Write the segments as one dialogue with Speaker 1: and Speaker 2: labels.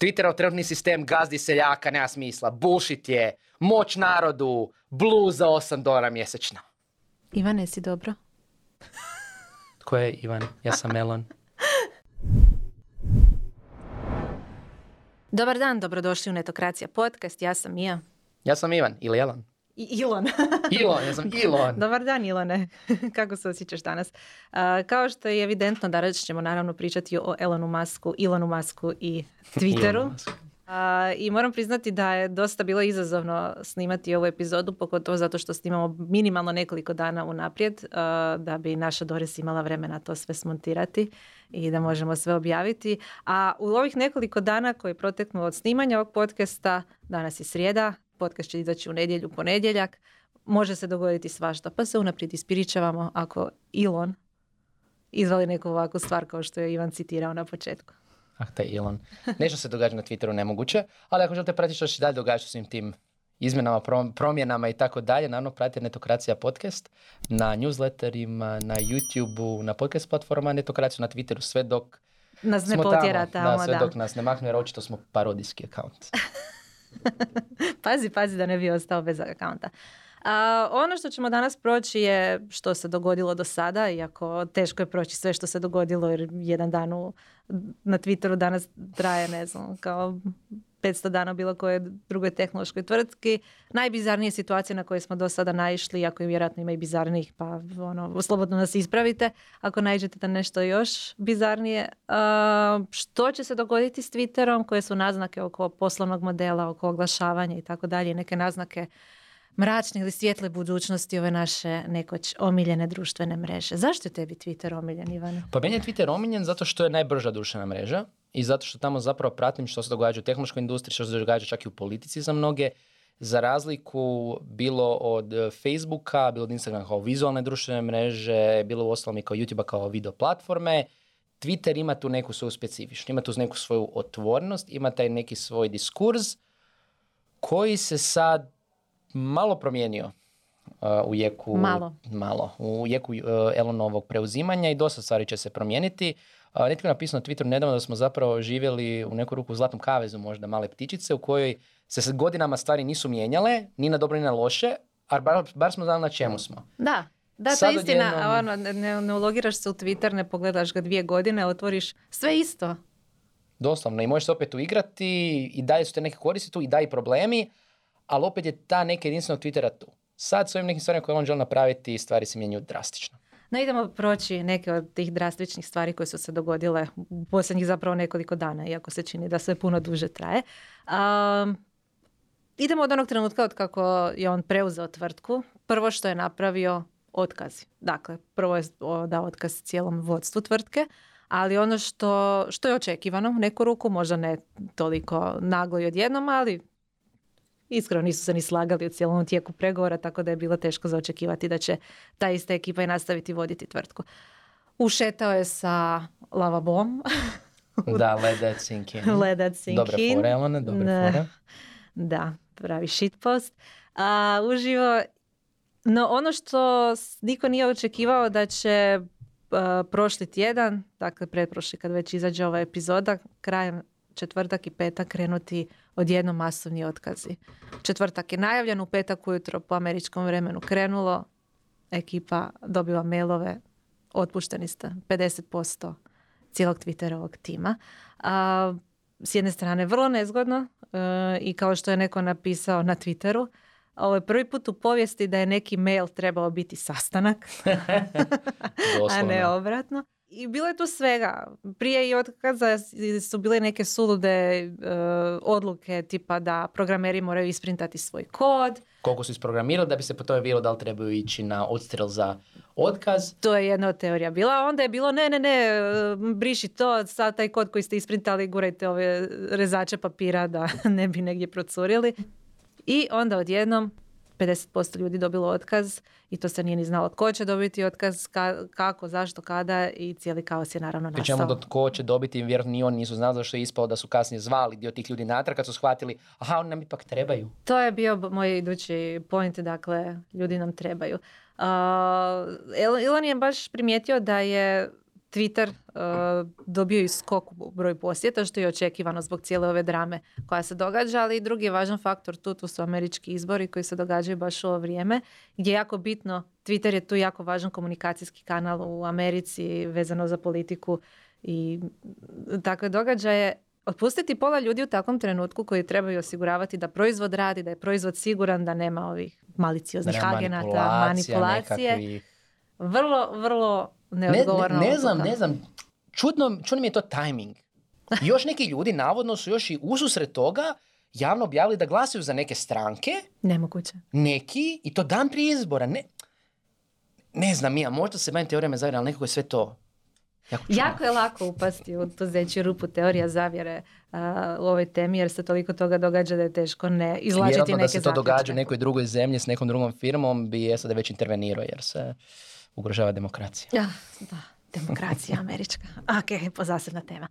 Speaker 1: Twitterov trenutni sistem gazdi seljaka, nema smisla. Bullshit je, moć narodu, blues za 8 dolara mjesečno.
Speaker 2: Ivane, si dobro?
Speaker 1: Tko je Ivan? Ja sam Melon.
Speaker 2: Dobar dan, dobrodošli u Netokracija podcast. Ja sam Mija.
Speaker 1: Ja sam Ivan ili Elon.
Speaker 2: I Ilon.
Speaker 1: Ilon, ja sam Ilon.
Speaker 2: Dobar dan Ilone. Kako se osjećaš danas? Kao što je evidentno, danas ćemo naravno pričati o Elonu Masku, Ilonu Masku i Twitteru. I moram priznati da je dosta bilo izazovno snimati ovu epizodu, pogotovo zato što snimamo minimalno nekoliko dana unaprijed, da bi naša Doris imala vremena to sve smontirati i da možemo sve objaviti. A u ovih nekoliko dana koji proteknu od snimanja ovog podcasta, danas je srijeda, podcast će izaći u nedjelju, ponedjeljak, može se dogoditi svašta, pa se unaprijed ispiričavamo ako Ilon izvali neku ovakvu stvar kao što je Ivan citirao na početku.
Speaker 1: Ah, taj Elon. Nešto se događa na Twitteru nemoguće, ali ako želite pratiti što se dalje događa sa svim tim izmjenama, prom- promjenama i tako dalje, naravno pratite Netokracija podcast na newsletterima, na YouTubeu, na podcast platformama, Netokraciju na Twitteru, sve dok
Speaker 2: Nas ne potjera
Speaker 1: tamo. da, sve
Speaker 2: da.
Speaker 1: dok nas ne maknu, jer očito smo parodijski akaunt.
Speaker 2: pazi, pazi da ne bi ostao bez akaunta. A, ono što ćemo danas proći je što se dogodilo do sada, iako teško je proći sve što se dogodilo jer jedan dan u, na Twitteru danas traje, ne znam, kao 500 dana bilo koje drugoj tehnološkoj tvrtki. Najbizarnije situacije na koje smo do sada naišli, iako je vjerojatno ima i bizarnijih, pa ono, slobodno nas ispravite ako naiđete na nešto još bizarnije. A, što će se dogoditi s Twitterom, koje su naznake oko poslovnog modela, oko oglašavanja i tako dalje, neke naznake mračne ili svijetle budućnosti ove naše nekoć omiljene društvene mreže. Zašto je tebi Twitter omiljen, Ivane?
Speaker 1: Pa meni je Twitter omiljen zato što je najbrža društvena mreža i zato što tamo zapravo pratim što se događa u tehnološkoj industriji, što se događa čak i u politici za mnoge. Za razliku bilo od eh, Facebooka, bilo od Instagrama kao vizualne društvene mreže, bilo u ostalom i kao YouTube kao video platforme, Twitter ima tu neku svoju specifičnu, ima tu neku svoju otvornost, ima taj neki svoj diskurs koji se sad malo promijenio uh, u jeku
Speaker 2: Malo.
Speaker 1: malo u jeku uh, Elonovog preuzimanja i dosta stvari će se promijeniti. Netko je napisao na Twitteru nedavno da smo zapravo živjeli u neku ruku u zlatnom kavezu možda male ptičice u kojoj se godinama stvari nisu mijenjale, ni na dobro ni na loše, a bar, bar smo znali na čemu smo.
Speaker 2: Da, da, to
Speaker 1: Sad
Speaker 2: je istina.
Speaker 1: odjednom-
Speaker 2: Ono, ne, ne, ne ulogiraš se u Twitter, ne pogledaš ga dvije godine, otvoriš sve isto.
Speaker 1: Doslovno i možeš se opet uigrati i dalje su te neke koristi tu i dalje problemi, ali opet je ta neka jedinstvenog Twittera tu. Sad s ovim nekim stvarima koje on želi napraviti stvari se mijenjaju drastično.
Speaker 2: No idemo proći neke od tih drastičnih stvari koje su se dogodile u posljednjih zapravo nekoliko dana, iako se čini da sve puno duže traje. Um, idemo od onog trenutka od kako je on preuzeo tvrtku. Prvo što je napravio, otkazi. Dakle, prvo je dao otkaz cijelom vodstvu tvrtke, ali ono što, što je očekivano u neku ruku, možda ne toliko naglo i odjednom, ali iskreno nisu se ni slagali u cijelom tijeku pregovora, tako da je bilo teško za očekivati da će ta ista ekipa i nastaviti voditi tvrtku. Ušetao je sa lavabom,
Speaker 1: Da, let that sink in.
Speaker 2: let that sink
Speaker 1: Dobre
Speaker 2: in.
Speaker 1: fore, dobre
Speaker 2: Ne.
Speaker 1: fore.
Speaker 2: Da, pravi shitpost. A, uživo, no ono što niko nije očekivao da će a, prošli tjedan, dakle pretprošli kad već izađe ova epizoda, krajem četvrtak i petak krenuti odjednom masovni otkazi. Četvrtak je najavljen, u petak ujutro po američkom vremenu krenulo, ekipa dobiva mailove, otpušteni ste 50% cijelog Twitterovog tima. A, s jedne strane vrlo nezgodno e, i kao što je neko napisao na Twitteru, ovo je prvi put u povijesti da je neki mail trebao biti sastanak, a ne obratno. I bilo je tu svega. Prije i otkaza su bile neke sulude e, odluke tipa da programeri moraju isprintati svoj kod.
Speaker 1: Koliko su isprogramirali da bi se po tome bilo da li trebaju ići na odstrel za otkaz.
Speaker 2: To je jedna od teorija bila. Onda je bilo ne, ne, ne, e, briši to, sad taj kod koji ste isprintali, gurajte ove rezače papira da ne bi negdje procurili. I onda odjednom 50% ljudi dobilo otkaz i to se nije ni znalo tko će dobiti otkaz, ka- kako, zašto, kada i cijeli kaos je naravno nastao.
Speaker 1: do tko će dobiti, vjerojatno ni oni nisu znali zašto je ispao da su kasnije zvali dio tih ljudi natrag kad su shvatili, aha, oni nam ipak trebaju.
Speaker 2: To je bio moj idući point, dakle, ljudi nam trebaju. Uh, El- Elon je baš primijetio da je Twitter uh, dobio i skok u broj posjeta, što je očekivano zbog cijele ove drame koja se događa, ali drugi važan faktor tu, tu su američki izbori koji se događaju baš u ovo vrijeme, gdje je jako bitno, Twitter je tu jako važan komunikacijski kanal u Americi vezano za politiku i takve događaje. Otpustiti pola ljudi u takvom trenutku koji trebaju osiguravati da proizvod radi, da je proizvod siguran, da nema ovih malicioznih agenata, manipulacije. Vrlo, vrlo neodgovorno.
Speaker 1: Ne, ne, znam, ne znam. Čudno, čudno mi je to timing. Još neki ljudi navodno su još i ususret toga javno objavili da glasuju za neke stranke.
Speaker 2: Nemoguće.
Speaker 1: Neki, i to dan prije izbora. Ne, ne znam ja, možda se bavim teorijama zavjera, ali nekako je sve to
Speaker 2: Jako, jako je lako upasti u tu zeći rupu teorija zavjere u ovoj temi jer se toliko toga događa da je teško ne izlačiti neke
Speaker 1: da se to događa u nekoj drugoj zemlji s nekom drugom firmom bi SAD već intervenirao jer se ugrožava demokracija.
Speaker 2: Ja, da, demokracija američka. ok, pozasebna tema.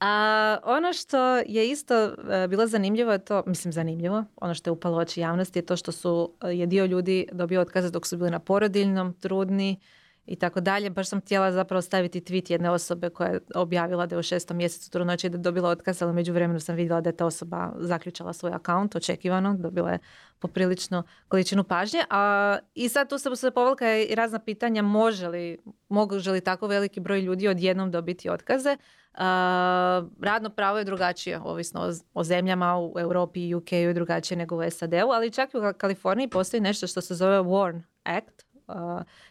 Speaker 2: A, ono što je isto e, bilo zanimljivo je to, mislim zanimljivo, ono što je upalo oči javnosti je to što su, e, je dio ljudi dobio otkaze dok su bili na porodiljnom, trudni, i tako dalje. Baš sam htjela zapravo staviti tweet jedne osobe koja je objavila da je u šestom mjesecu trudnoće da je dobila otkaz, ali među vremenu sam vidjela da je ta osoba zaključala svoj akaunt, očekivano, dobila je poprilično količinu pažnje. A, I sad tu se, povolka i razna pitanja, može li, može li tako veliki broj ljudi odjednom dobiti otkaze. radno pravo je drugačije, ovisno o, o zemljama u Europi i UK je drugačije nego u SAD-u, ali čak i u Kaliforniji postoji nešto što se zove WARN Act,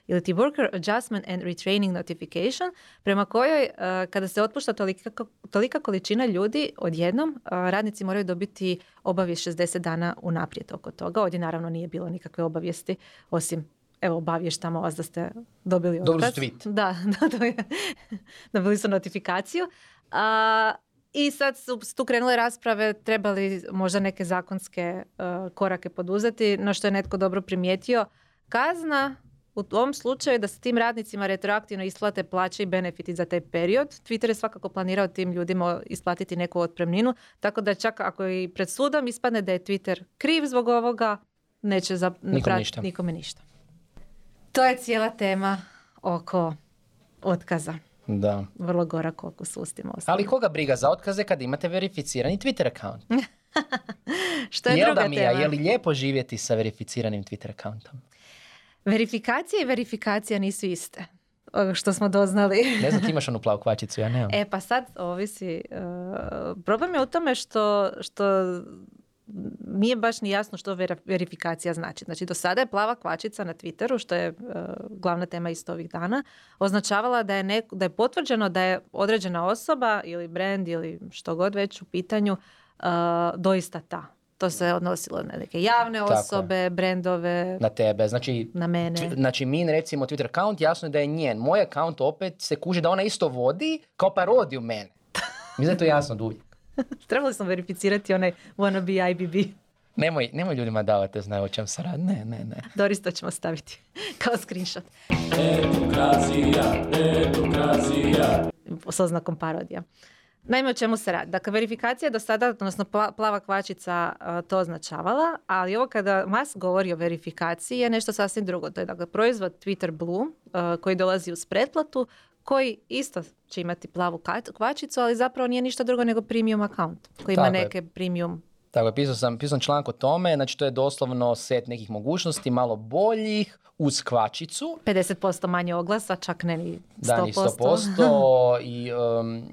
Speaker 2: ili ti Worker Adjustment and Retraining Notification, prema kojoj uh, kada se otpušta tolika, tolika količina ljudi odjednom, uh, radnici moraju dobiti obavijest 60 dana unaprijed oko toga. Ovdje naravno nije bilo nikakve obavijesti, osim evo obavještamo vas da ste dobili otkaz.
Speaker 1: Dobili tweet.
Speaker 2: Da, da, je, dobili su notifikaciju. A, I sad su tu krenule rasprave, trebali možda neke zakonske uh, korake poduzeti, no što je netko dobro primijetio. Kazna u ovom slučaju da se tim radnicima retroaktivno isplate plaće i benefiti za taj period. Twitter je svakako planirao tim ljudima isplatiti neku otpremninu, tako da čak ako i pred sudom ispadne da je Twitter kriv zbog ovoga, neće za,
Speaker 1: Nikom ništa.
Speaker 2: nikome ništa. To je cijela tema oko otkaza.
Speaker 1: Da.
Speaker 2: Vrlo gora koliko su ustima
Speaker 1: Ali koga briga za otkaze kad imate verificirani Twitter account?
Speaker 2: Što je Jel druga da mi
Speaker 1: je li lijepo živjeti sa verificiranim Twitter accountom?
Speaker 2: Verifikacija i verifikacija nisu iste što smo doznali.
Speaker 1: ne znam, ti imaš onu plavu kvačicu, ja nemam.
Speaker 2: E, pa sad ovisi. Uh, problem je u tome što, što nije baš ni jasno što verifikacija znači. Znači, do sada je plava kvačica na Twitteru, što je uh, glavna tema isto ovih dana, označavala da je, da je potvrđeno da je određena osoba ili brand ili što god već u pitanju uh, doista ta. To se odnosilo na neke javne osobe, brendove.
Speaker 1: Na tebe, znači...
Speaker 2: Na mene.
Speaker 1: Znači min recimo Twitter account, jasno je da je njen. Moj account opet se kuži da ona isto vodi kao parodiju mene. Mislim da je to jasno dulje.
Speaker 2: Trebali smo verificirati onaj wannabe IBB.
Speaker 1: Nemoj, nemoj ljudima davati znaju o čem se radi. Ne, ne, ne.
Speaker 2: Doris, to ćemo staviti kao screenshot.
Speaker 1: Edukazija, edukazija.
Speaker 2: S oznakom parodija. Naime, o čemu se radi? Dakle, verifikacija do sada, odnosno plava kvačica to označavala, ali ovo kada Mas govori o verifikaciji je nešto sasvim drugo. To je dakle proizvod Twitter Blue koji dolazi uz pretplatu, koji isto će imati plavu kvačicu, ali zapravo nije ništa drugo nego premium account koji ima neke premium
Speaker 1: tako je, pisao sam, pisao članak o tome, znači to je doslovno set nekih mogućnosti, malo boljih, uz kvačicu.
Speaker 2: 50% manje oglasa, čak ne ni 100%.
Speaker 1: Da, ni 100% i um,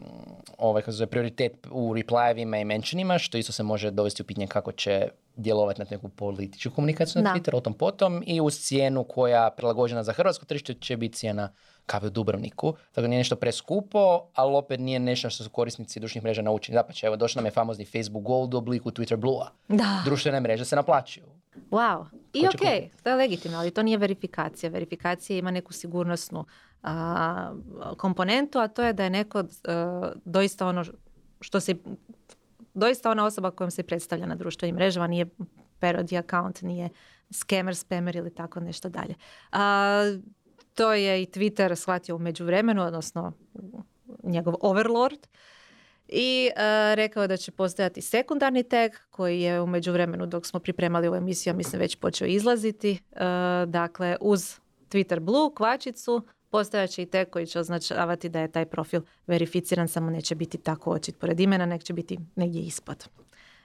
Speaker 1: ovaj, kako prioritet u replyevima i mentionima, što isto se može dovesti u pitanje kako će djelovati na neku političku komunikaciju na Twitter, o tom potom, i uz cijenu koja prilagođena za hrvatsko tržište će biti cijena kave u Dubrovniku. Dakle, nije nešto preskupo, ali opet nije nešto što su korisnici društvenih mreža naučeni. Zapače, evo, došao nam je famozni Facebook Gold u obliku Twitter Blue-a.
Speaker 2: Da.
Speaker 1: Društvene mreže se naplaćuju.
Speaker 2: Wow. I ok, to je legitimno, ali to nije verifikacija. Verifikacija ima neku sigurnosnu a, komponentu, a to je da je neko doista ono što se doista ona osoba kojom se predstavlja na društvenim mrežama, nije parody account, nije scammer, spammer ili tako nešto dalje. A, to je i Twitter shvatio u međuvremenu, odnosno njegov overlord. I uh, rekao da će postojati sekundarni tag koji je u međuvremenu dok smo pripremali ovu emisiju, mislim već počeo izlaziti. Uh, dakle, uz Twitter Blue kvačicu postojaće i te koji će označavati da je taj profil verificiran, samo neće biti tako očit pored imena, nek će biti negdje ispod.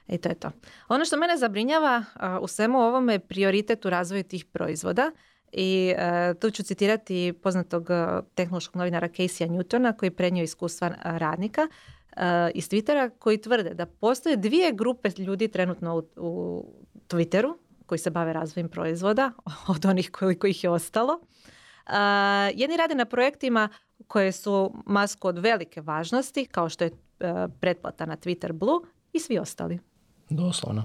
Speaker 2: I to je to. Ono što mene zabrinjava u svemu ovome je prioritet u razvoju tih proizvoda i e, tu ću citirati poznatog e, tehnološkog novinara Caseya Newtona koji prenio iskustva radnika iz Twittera koji tvrde da postoje dvije grupe ljudi trenutno u, u Twitteru koji se bave razvojem proizvoda od onih koliko ih je ostalo. Jedni rade na projektima koje su masku od velike važnosti kao što je pretplata na Twitter Blue i svi ostali.
Speaker 1: Doslovno.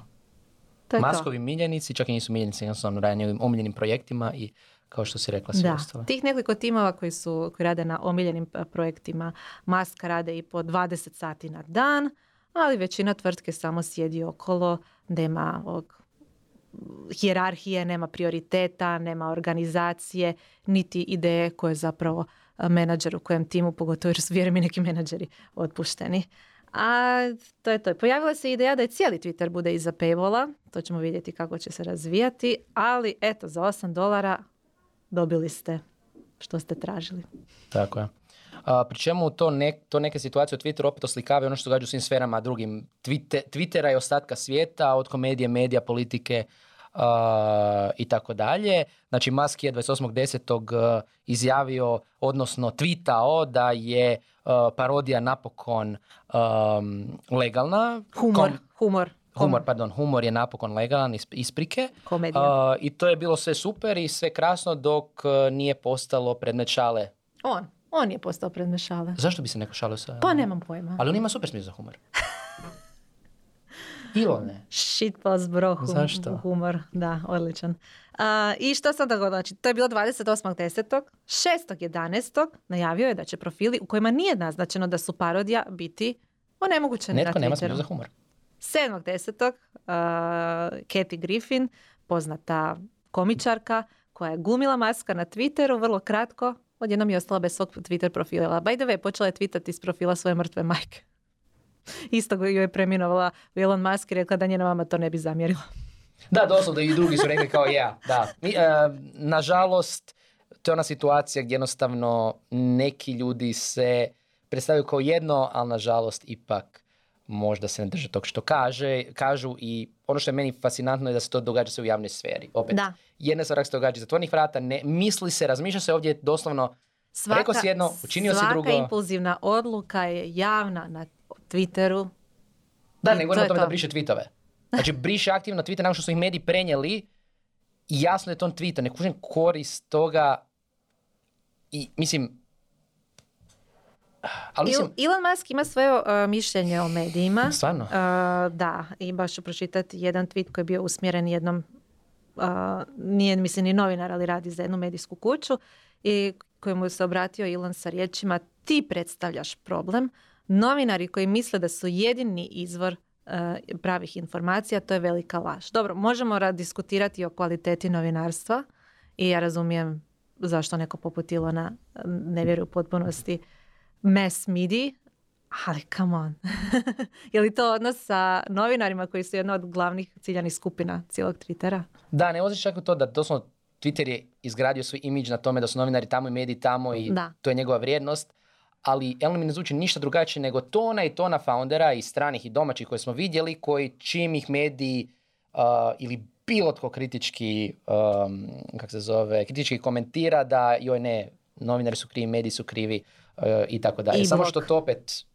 Speaker 1: To Maskovi miljenici, čak i nisu miljenici, jednostavno rade njegovim omiljenim projektima i kao što si rekla sve
Speaker 2: da. Tih nekoliko timova koji, su, koji rade na omiljenim projektima, Maska rade i po 20 sati na dan, ali većina tvrtke samo sjedi okolo, nema ovog hijerarhije, nema prioriteta, nema organizacije, niti ideje koje zapravo menadžer u kojem timu, pogotovo jer su vjerujem i neki menadžeri otpušteni. A to je to. Pojavila se ideja da je cijeli Twitter bude iza paywalla. To ćemo vidjeti kako će se razvijati. Ali eto, za 8 dolara dobili ste što ste tražili.
Speaker 1: Tako je. Pri čemu to, to neke situacije u Twitteru opet oslikavaju ono što događa u svim sferama drugim Twittera i ostatka svijeta, od komedije, medija, politike i tako dalje. Znači Musk je 28.10. izjavio, odnosno tweetao da je parodija napokon legalna.
Speaker 2: Humor, humor.
Speaker 1: Humor, pardon, humor je napokon legalan, isprike.
Speaker 2: Komedija.
Speaker 1: I to je bilo sve super i sve krasno dok nije postalo predmet šale.
Speaker 2: On, on je postao predmet šale.
Speaker 1: Zašto bi se neko šalio sa...
Speaker 2: Pa nemam pojma.
Speaker 1: Ali on ima super smisla za humor. Ilone.
Speaker 2: Shitpost bro, hum,
Speaker 1: Zašto?
Speaker 2: humor, da, odličan. I što sam dogodilo? Znači, to je bilo 28.10. 6.11. najavio je da će profili u kojima nije naznačeno da su parodija biti onemogućeni
Speaker 1: Netko nema smisla za humor.
Speaker 2: 7.10. Uh, Kathy Griffin, poznata komičarka, koja je gumila maska na Twitteru, vrlo kratko, odjednom je ostala bez svog Twitter profila. By the way, počela je tweetati iz profila svoje mrtve majke. Isto ju je preminovala Elon Musk i rekla da njena mama to ne bi zamjerila.
Speaker 1: Da, doslovno i drugi su rekli kao ja, da. Mi, uh, nažalost, to je ona situacija gdje jednostavno neki ljudi se predstavljaju kao jedno, ali nažalost ipak možda se ne drže tog što kaže, kažu i ono što je meni fascinantno je da se to događa se u javnoj sferi. Opet,
Speaker 2: da.
Speaker 1: jedna stvar se događa zatvornih vrata, ne, misli se, razmišlja se ovdje doslovno svaka, rekao si jedno, učinio si drugo.
Speaker 2: Svaka impulzivna odluka je javna na Twitteru.
Speaker 1: Da, ne govorimo o tome da briše tweetove. Znači, briše aktivno tweete nakon što su ih mediji prenijeli i jasno je to on tweeta. Ne kužim korist toga i mislim,
Speaker 2: ali mislim... Elon Musk ima svoje uh, mišljenje o medijima.
Speaker 1: Stvarno? Uh,
Speaker 2: da, i baš ću pročitati jedan tweet koji je bio usmjeren jednom, uh, nije mislim ni novinar, ali radi za jednu medijsku kuću i kojemu se obratio Elon sa riječima ti predstavljaš problem, novinari koji misle da su jedini izvor e, pravih informacija, to je velika laž. Dobro, možemo diskutirati o kvaliteti novinarstva i ja razumijem zašto neko poput Ilona ne vjeruje u potpunosti mass midi, ali come on. je li to odnos sa novinarima koji su jedna od glavnih ciljanih skupina cijelog Twittera?
Speaker 1: Da, ne voziš čak u to da doslovno Twitter je izgradio svoj imidž na tome da su novinari tamo i mediji tamo i to je njegova vrijednost ali Elon mi ne zvuči ništa drugačije nego tona i tona foundera i stranih i domaćih koje smo vidjeli, koji čim ih mediji uh, ili bilo tko kritički, um, kak se zove, kritički komentira da joj ne, novinari su krivi, mediji su krivi uh, i tako dalje. Samo što to opet,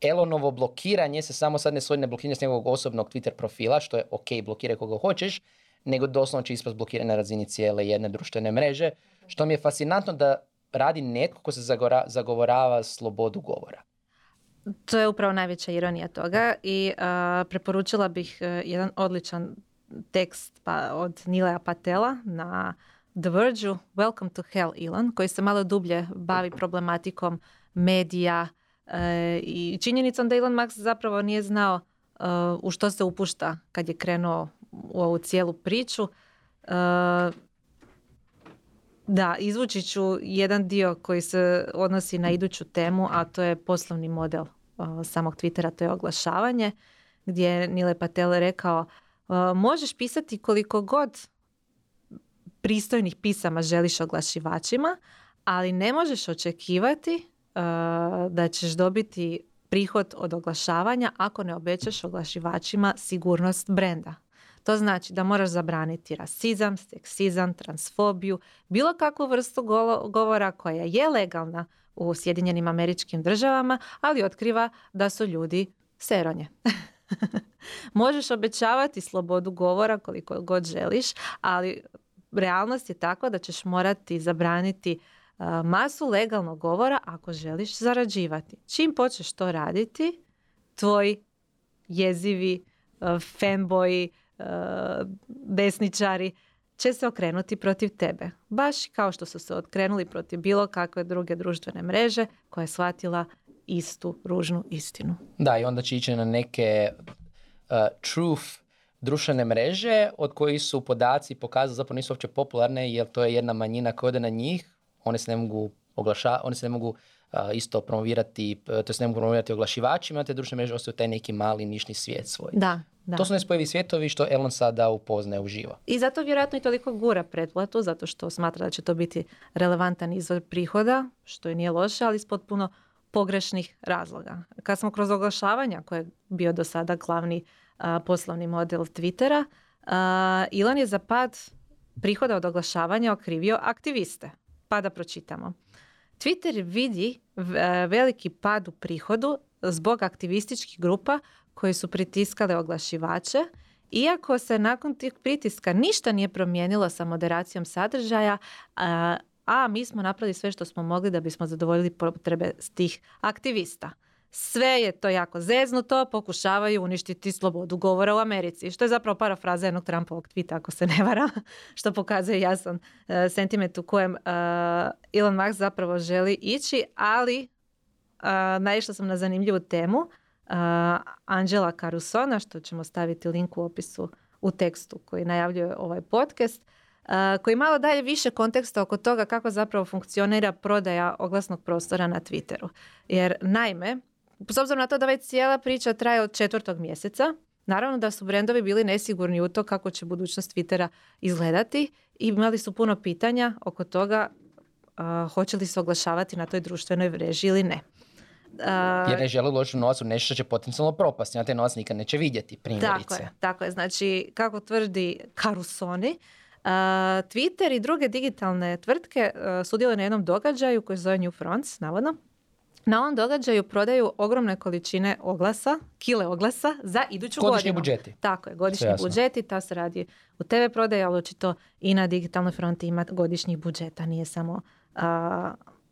Speaker 1: Elonovo blokiranje se samo sad ne svodi na blokiranje s njegovog osobnog Twitter profila, što je ok, blokiraj koga hoćeš, nego doslovno će ispast blokirati na razini cijele jedne društvene mreže, što mi je fascinantno da radi netko ko se zagovorava slobodu govora.
Speaker 2: To je upravo najveća ironija toga i preporučila bih uh, jedan odličan tekst pa, od Nilea Patela na The Verge Welcome to Hell Elon koji se malo dublje bavi problematikom medija e, i činjenicom da Elon Musk zapravo nije znao e, u što se upušta kad je krenuo u ovu cijelu priču. Da, izvući ću jedan dio koji se odnosi na iduću temu, a to je poslovni model samog Twittera, to je oglašavanje, gdje je Nile Patel rekao možeš pisati koliko god pristojnih pisama želiš oglašivačima, ali ne možeš očekivati uh, da ćeš dobiti prihod od oglašavanja ako ne obećaš oglašivačima sigurnost brenda. To znači da moraš zabraniti rasizam, seksizam, transfobiju, bilo kakvu vrstu govora koja je legalna u Sjedinjenim američkim državama, ali otkriva da su ljudi seronje. Možeš obećavati slobodu govora koliko god želiš, ali realnost je takva da ćeš morati zabraniti masu legalnog govora ako želiš zarađivati. Čim počneš to raditi, tvoj jezivi fanboyi, desničari će se okrenuti protiv tebe. Baš kao što su se okrenuli protiv bilo kakve druge društvene mreže koja je shvatila istu ružnu istinu.
Speaker 1: Da, i onda će ići na neke uh, truth društvene mreže od kojih su podaci pokazali zapravo nisu uopće popularne jer to je jedna manjina koja ode na njih, one se ne mogu oglaša, one se ne mogu uh, isto promovirati, to se ne mogu promovirati oglašivačima, te društvene mreže ostaju taj neki mali nišni svijet svoj.
Speaker 2: Da, da.
Speaker 1: To su nespojivi svjetovi što Elon sada upoznaje uživa.
Speaker 2: I zato vjerojatno i toliko gura pretplatu, zato što smatra da će to biti relevantan izvor prihoda, što je nije loše, ali iz potpuno pogrešnih razloga. Kad smo kroz oglašavanja, koje je bio do sada glavni poslovni model Twittera, uh, Elon je za pad prihoda od oglašavanja okrivio aktiviste. Pa da pročitamo. Twitter vidi veliki pad u prihodu zbog aktivističkih grupa koji su pritiskale oglašivače, iako se nakon tih pritiska ništa nije promijenilo sa moderacijom sadržaja, a mi smo napravili sve što smo mogli da bismo zadovoljili potrebe tih aktivista. Sve je to jako zeznuto, pokušavaju uništiti slobodu govora u Americi, što je zapravo parafraza jednog Trumpovog tvita, ako se ne vara, što pokazuje jasan uh, sentiment u kojem uh, Elon Musk zapravo želi ići, ali uh, naišla sam na zanimljivu temu Angela Carusona, što ćemo staviti link u opisu u tekstu koji najavljuje ovaj podcast, koji malo daje više konteksta oko toga kako zapravo funkcionira prodaja oglasnog prostora na Twitteru. Jer naime, s obzirom na to da već cijela priča traje od četvrtog mjeseca, naravno da su brendovi bili nesigurni u to kako će budućnost Twittera izgledati i imali su puno pitanja oko toga hoće li se oglašavati na toj društvenoj mreži ili ne.
Speaker 1: Uh, Jer ne žele uložiti novac u nešto što će potencijalno propasti, na taj novac nikad neće vidjeti, primjerice.
Speaker 2: Tako je, tako je. Znači, kako tvrdi Karusoni, Twitter i druge digitalne tvrtke uh, sudjeluju na jednom događaju koji se zove New Fronts, navodno, na ovom događaju prodaju ogromne količine oglasa, kile oglasa za iduću
Speaker 1: godišnji
Speaker 2: godinu.
Speaker 1: budžeti.
Speaker 2: Tako je, godišnji budžeti, ta se radi u TV prodaji, ali očito i na digitalnoj fronti ima godišnjih budžeta, nije samo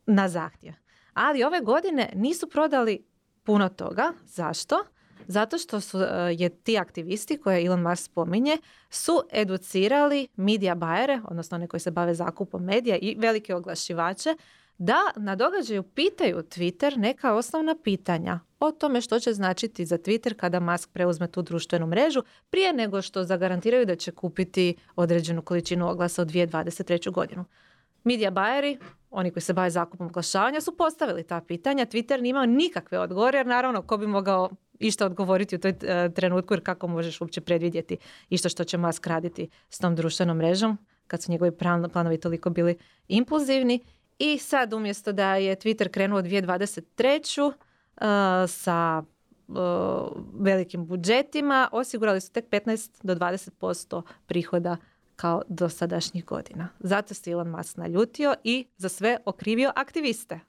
Speaker 2: na zahtjev. Ali ove godine nisu prodali puno toga. Zašto? Zato što su je ti aktivisti koje Elon Musk spominje su educirali media bajere, odnosno one koji se bave zakupom medija i velike oglašivače da na događaju pitaju Twitter neka osnovna pitanja o tome što će značiti za Twitter kada Musk preuzme tu društvenu mrežu prije nego što zagarantiraju da će kupiti određenu količinu oglasa u 2023. godinu. Media buyeri, oni koji se bave zakupom oglašavanja, su postavili ta pitanja. Twitter nije imao nikakve odgovore, jer naravno ko bi mogao išta odgovoriti u toj uh, trenutku, jer kako možeš uopće predvidjeti išto što će Musk raditi s tom društvenom mrežom, kad su njegovi planovi toliko bili impulzivni i sad umjesto da je Twitter krenuo 2023. Uh, sa uh, velikim budžetima, osigurali su tek 15 do 20% prihoda kao dosadašnjih godina. Zato se Elon Musk naljutio i za sve okrivio aktiviste.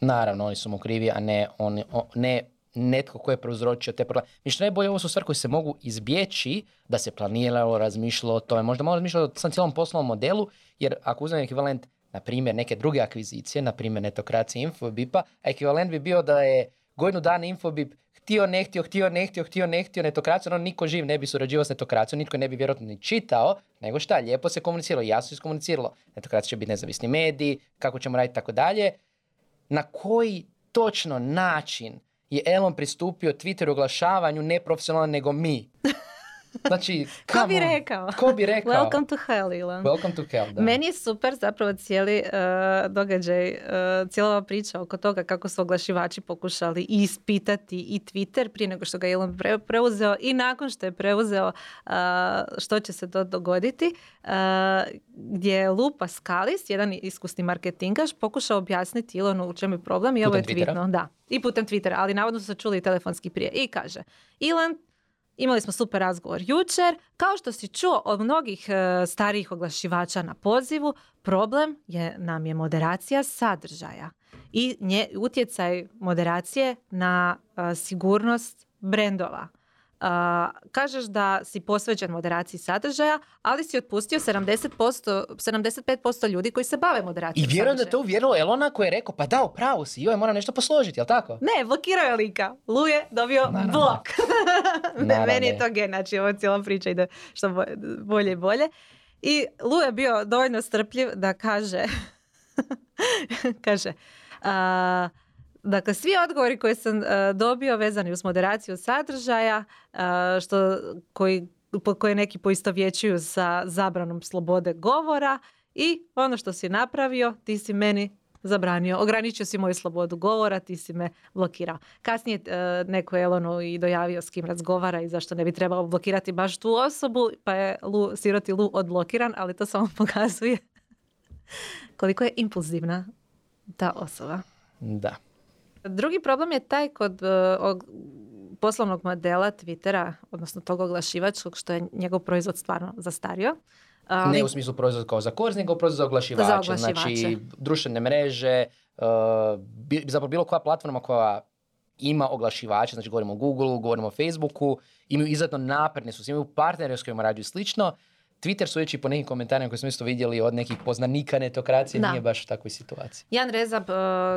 Speaker 1: Naravno, oni su mu krivi, a ne, on, ne netko ko je prouzročio te probleme. Mi što najbolje, ovo su stvari koje se mogu izbjeći da se planiralo, razmišljalo o tome. Možda malo razmišljalo o sam cijelom poslovnom modelu, jer ako uzmem ekvivalent na primjer neke druge akvizicije, na primjer netokracije Infobipa, ekvivalent bi bio da je godinu dana Infobip htio, ne htio, htio, ne htio, htio, ne htio netokraciju, no niko živ ne bi surađivao s netokracijom, nitko ne bi vjerojatno ni čitao, nego šta, lijepo se komuniciralo, jasno se iskomuniciralo. Netokracija će biti nezavisni mediji, kako ćemo raditi, tako dalje. Na koji točno način je Elon pristupio Twitter oglašavanju ne profesionalno nego mi? Znači,
Speaker 2: Ko bi rekao?
Speaker 1: Ko bi rekao?
Speaker 2: Welcome to hell, Ilan.
Speaker 1: Welcome to hell, da.
Speaker 2: Meni je super zapravo cijeli uh, događaj, uh, cijela ova priča oko toga kako su oglašivači pokušali ispitati i Twitter prije nego što ga Elon pre- preuzeo i nakon što je preuzeo uh, što će se to dogoditi, uh, gdje je Lupa Skalis, jedan iskusni marketingaš, pokušao objasniti Ilonu u čemu je problem i ovo je tweetno. Da, i putem Twittera, ali navodno su se čuli i telefonski prije. I kaže, Ilan, Imali smo super razgovor jučer. Kao što si čuo od mnogih e, starijih oglašivača na pozivu, problem je nam je moderacija sadržaja i nje, utjecaj moderacije na e, sigurnost brendova. Kažeš da si posvećen moderaciji sadržaja, ali si otpustio 70%, 75% ljudi koji se bave moderacijom
Speaker 1: I vjerujem da to uvjerilo Elona koji je rekao, pa da, u pravu si, joj, moram nešto posložiti, jel tako?
Speaker 2: Ne, blokirao je lika. Lu je dobio
Speaker 1: Naravno.
Speaker 2: blok. ne,
Speaker 1: Naravno.
Speaker 2: meni je to gen, znači ovo cijela priča ide što bo- bolje i bolje. I Lu je bio dovoljno strpljiv da kaže, kaže, a, dakle svi odgovori koje sam a, dobio vezani uz moderaciju sadržaja, a, što, koji, po, koje neki poistovjećuju sa zabranom slobode govora i ono što si napravio, ti si meni zabranio, ograničio si moju slobodu govora, ti si me blokirao. Kasnije e, neko je Elonu i dojavio s kim razgovara i zašto ne bi trebalo blokirati baš tu osobu, pa je Lu, siroti Lu odblokiran, ali to samo pokazuje koliko je impulzivna ta osoba.
Speaker 1: Da.
Speaker 2: Drugi problem je taj kod e, og- poslovnog modela Twittera, odnosno tog oglašivačkog, što je njegov proizvod stvarno zastario. Ali-
Speaker 1: Ne u smislu proizvod kao za korisnika, nego proizvod za oglašivače.
Speaker 2: Za oglašivače.
Speaker 1: Znači, društvene mreže, uh, bi, zapravo bilo koja platforma koja ima oglašivače, znači govorimo o Google, govorimo o Facebooku, imaju izuzetno napredne su, imaju partnere s kojima rađuju slično. Twitter sudeći po nekim komentarima koje smo isto vidjeli od nekih poznanika netokracije,
Speaker 2: Da.
Speaker 1: nije baš u takvoj situaciji.
Speaker 2: Jan Rezab, e,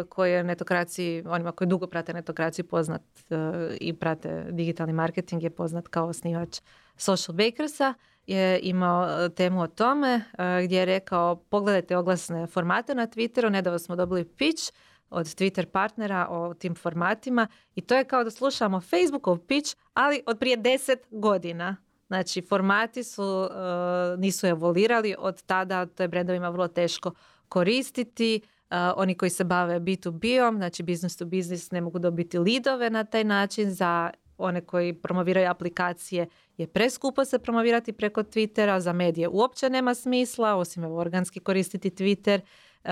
Speaker 2: koji je netokraciji, onima koji dugo prate netokraciju poznat e, i prate digitalni marketing, je poznat kao osnivač Social Bakersa, je imao e, temu o tome gdje je rekao pogledajte oglasne formate na Twitteru, nedavno smo dobili pitch od Twitter partnera o tim formatima i to je kao da slušamo Facebookov pitch, ali od prije 10 godina. Znači, formati su, e, nisu evolirali od tada, to je brendovima vrlo teško koristiti. Uh, oni koji se bave B2B-om, znači business to business, ne mogu dobiti lidove na taj način. Za one koji promoviraju aplikacije je preskupo se promovirati preko Twittera, za medije uopće nema smisla, osim evo, organski koristiti Twitter. Uh,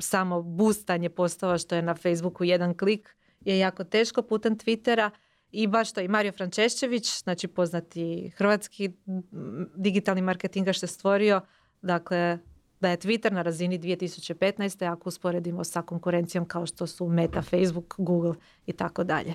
Speaker 2: samo boostanje postava što je na Facebooku jedan klik je jako teško putem Twittera. I baš to i Mario Frančešćević, znači poznati hrvatski m, digitalni marketingaš što je stvorio, dakle da je Twitter na razini 2015. ako usporedimo sa konkurencijom kao što su Meta, Facebook, Google i tako dalje.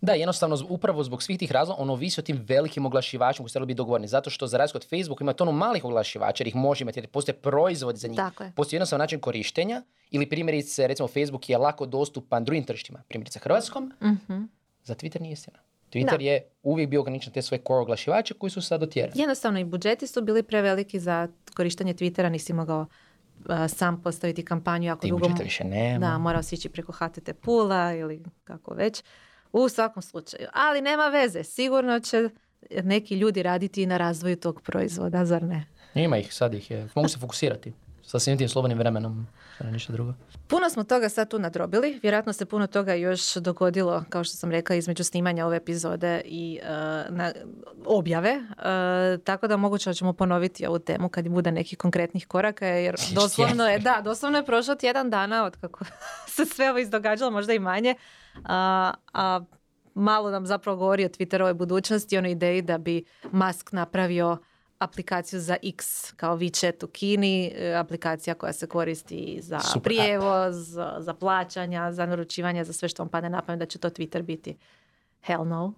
Speaker 1: Da, jednostavno upravo zbog svih tih razloga ono ovisi o tim velikim oglašivačima koji su biti dogovorni. Zato što za razliku od Facebooka ima tono malih oglašivača jer ih može imati jer postoje proizvodi za njih.
Speaker 2: Tako je.
Speaker 1: Postoji jednostavan način korištenja ili primjerice recimo Facebook je lako dostupan drugim tržištima, primjerice hrvatskom,
Speaker 2: Mhm.
Speaker 1: Za Twitter nije istina. Twitter
Speaker 2: Da.
Speaker 1: je uvijek bio ograničen te svoje core oglašivače koji su sad otjerani.
Speaker 2: Jednostavno i budžeti su bili preveliki za korištenje Twittera, nisi mogao sam postaviti kampanju jako
Speaker 1: Ti
Speaker 2: dugo.
Speaker 1: budžeta više nema.
Speaker 2: Da, morao si ići preko HTT pula ili kako već. U svakom slučaju. Ali nema veze, sigurno će neki ljudi raditi i na razvoju tog proizvoda, zar ne?
Speaker 1: Ima ih, sad ih je. Mogu se fokusirati. Sa svim tim slobodnim vremenom. Ne ništa drugo.
Speaker 2: Puno smo toga sad tu nadrobili, vjerojatno se puno toga još dogodilo, kao što sam rekla, između snimanja ove epizode i e, na, objave, E, tako da moguće da ćemo ponoviti ovu temu kad bude nekih konkretnih koraka, jer doslovno je, da, doslovno je prošlo tjedan dana od kako se sve ovo izdogađalo, možda i manje, a, a malo nam zapravo govori o Twitterovoj budućnosti, onoj ideji da bi Musk napravio aplikaciju za X kao WeChat u Kini, e, aplikacija koja se koristi za
Speaker 1: Super app.
Speaker 2: prijevoz, za, za plaćanja, za naručivanje, za sve što vam padne na pamet da će to Twitter biti. Hell no.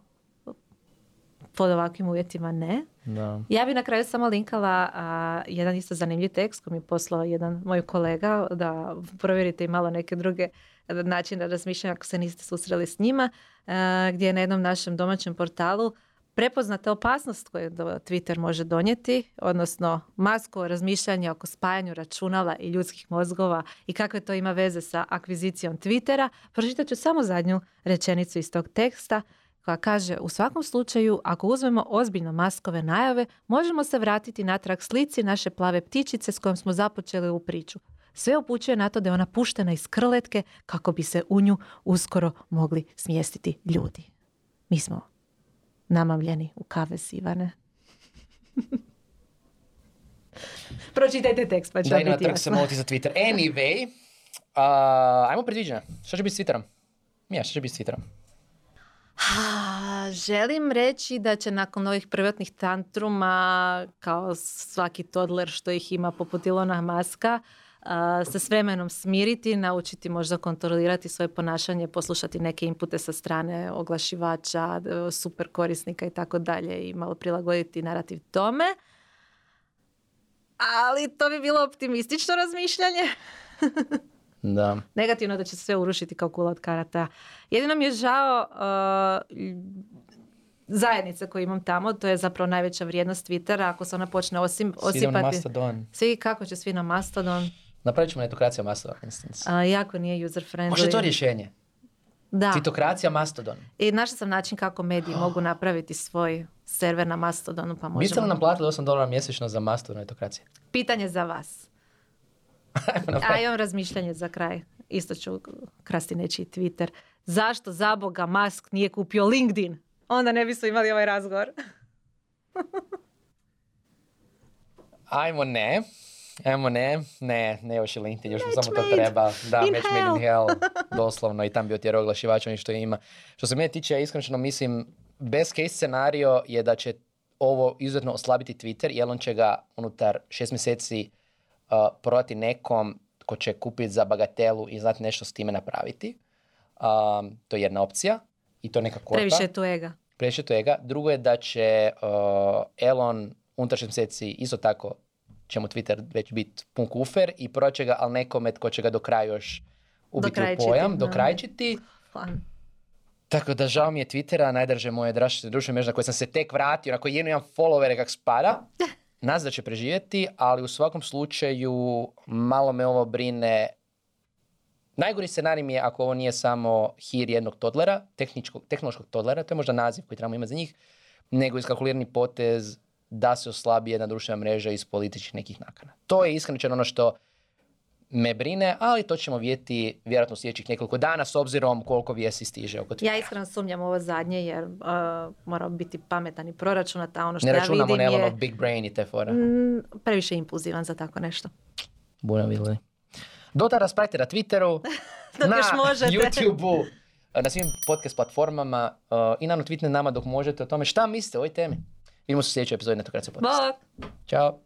Speaker 2: Pod ovakvim uvjetima ne.
Speaker 1: Da.
Speaker 2: Ja bi na kraju samo linkala a, jedan isto zanimljiv tekst koji mi je poslao jedan moj kolega da provjerite i malo neke druge načine razmišljanja ako se niste susreli s njima, a, gdje je na jednom našem domaćem portalu prepoznata opasnost koju Twitter može donijeti, odnosno masko razmišljanje oko spajanju računala i ljudskih mozgova i kakve to ima veze sa akvizicijom Twittera. Pročitat ću samo zadnju rečenicu iz tog teksta. koja kaže u svakom slučaju ako uzmemo ozbiljno maskove najave možemo se vratiti natrag slici naše plave ptičice s kojom smo započeli u priču. Sve upućuje na to da je ona puštena iz krletke kako bi se u nju uskoro mogli smjestiti ljudi. Mi smo namamljeni u kavez, Ivane. Pročitajte tekst pa će
Speaker 1: Da,
Speaker 2: vam
Speaker 1: i
Speaker 2: biti jasno.
Speaker 1: moti za Twitter. Anyway, a, ajmo predviđanja. Šta će biti s Twitterom? Mija, šta će biti s Twitterom?
Speaker 2: Ha, Želim reći da će nakon ovih prvotnih tantruma, kao svaki toddler što ih ima poput Ilona Maska, se s vremenom smiriti, naučiti možda kontrolirati svoje ponašanje, poslušati neke inpute sa strane oglašivača, super korisnika i tako dalje i malo prilagoditi narativ tome. Ali to bi bilo optimistično razmišljanje.
Speaker 1: Da.
Speaker 2: negativno da će se sve urušiti kao kula od karata. Jedino mi je žao uh, zajednice koju imam tamo, to je zapravo najveća vrijednost Twittera, ako se ona počne osim,
Speaker 1: Svi idemo na
Speaker 2: osipati...
Speaker 1: Mastodon.
Speaker 2: Svi kako će svi na Mastodon,
Speaker 1: Napravit ćemo netokracija Mastodon instance.
Speaker 2: a, jako nije user friendly.
Speaker 1: Može to rješenje?
Speaker 2: Da.
Speaker 1: Titokracija Mastodon.
Speaker 2: I našla sam način kako mediji mogu napraviti svoj server na Mastodonu, pa
Speaker 1: Biste li
Speaker 2: možemo...
Speaker 1: nam platili 8 dolara mjesečno za Mastodon etokracije?
Speaker 2: Pitanje za vas.
Speaker 1: Ajmo
Speaker 2: A imam razmišljanje za kraj. Isto ću krasti nečiji Twitter. Zašto za Boga Musk nije kupio LinkedIn? Onda ne bismo imali ovaj razgovor.
Speaker 1: Ajmo ne. Ajmo ne. Ne, ne još i LinkedIn, još mu samo to treba. Da, match made in hell. Doslovno i tam bi otjerao oglašivača oni što ima. Što se mene tiče, ja iskreno mislim, best case scenario je da će ovo izuzetno oslabiti Twitter, jer on će ga unutar šest mjeseci uh, prodati nekom ko će kupiti za bagatelu i znati nešto s time napraviti. Um, to je jedna opcija i to neka korpa.
Speaker 2: Previše je tu ega.
Speaker 1: Previše to ega. Drugo je da će uh, Elon unutar šest mjeseci isto tako će mu Twitter već biti pun kufer i prodat će ga, ali nekome tko će ga do kraja još ubiti u pojam, dokrajčiti. Tako da žao mi je Twittera, najdraže moje društvene mreže na koje sam se tek vratio, na koje jedno imam followere kak spada. Nas da će preživjeti, ali u svakom slučaju malo me ovo brine. Najgori scenarij mi je ako ovo nije samo hir jednog todlera, tehničkog, tehnološkog todlera, to je možda naziv koji trebamo imati za njih, nego iskalkulirani potez da se oslabi jedna društvena mreža iz političkih nekih nakana. To je iskreno ono što me brine, ali to ćemo vidjeti vjerojatno u sljedećih nekoliko dana s obzirom koliko vijesti stiže oko
Speaker 2: Ja iskreno sumnjam ovo zadnje jer uh, moramo biti pametan i proračunat, a ono što
Speaker 1: Ne
Speaker 2: ja
Speaker 1: računamo
Speaker 2: vidim
Speaker 1: na
Speaker 2: je
Speaker 1: Elonov big brain i te fore.
Speaker 2: mm, previše impulzivan za tako nešto.
Speaker 1: Budemo vidjeli. Do tada nas pratite na Twitteru, na. YouTubeu, na svim podcast platformama uh, i naravno tweetne nama dok možete o tome šta mislite o ovoj temi. Vidimo se u sljedećoj epizodi Netokracija podcast.
Speaker 2: Bok!
Speaker 1: Ćao.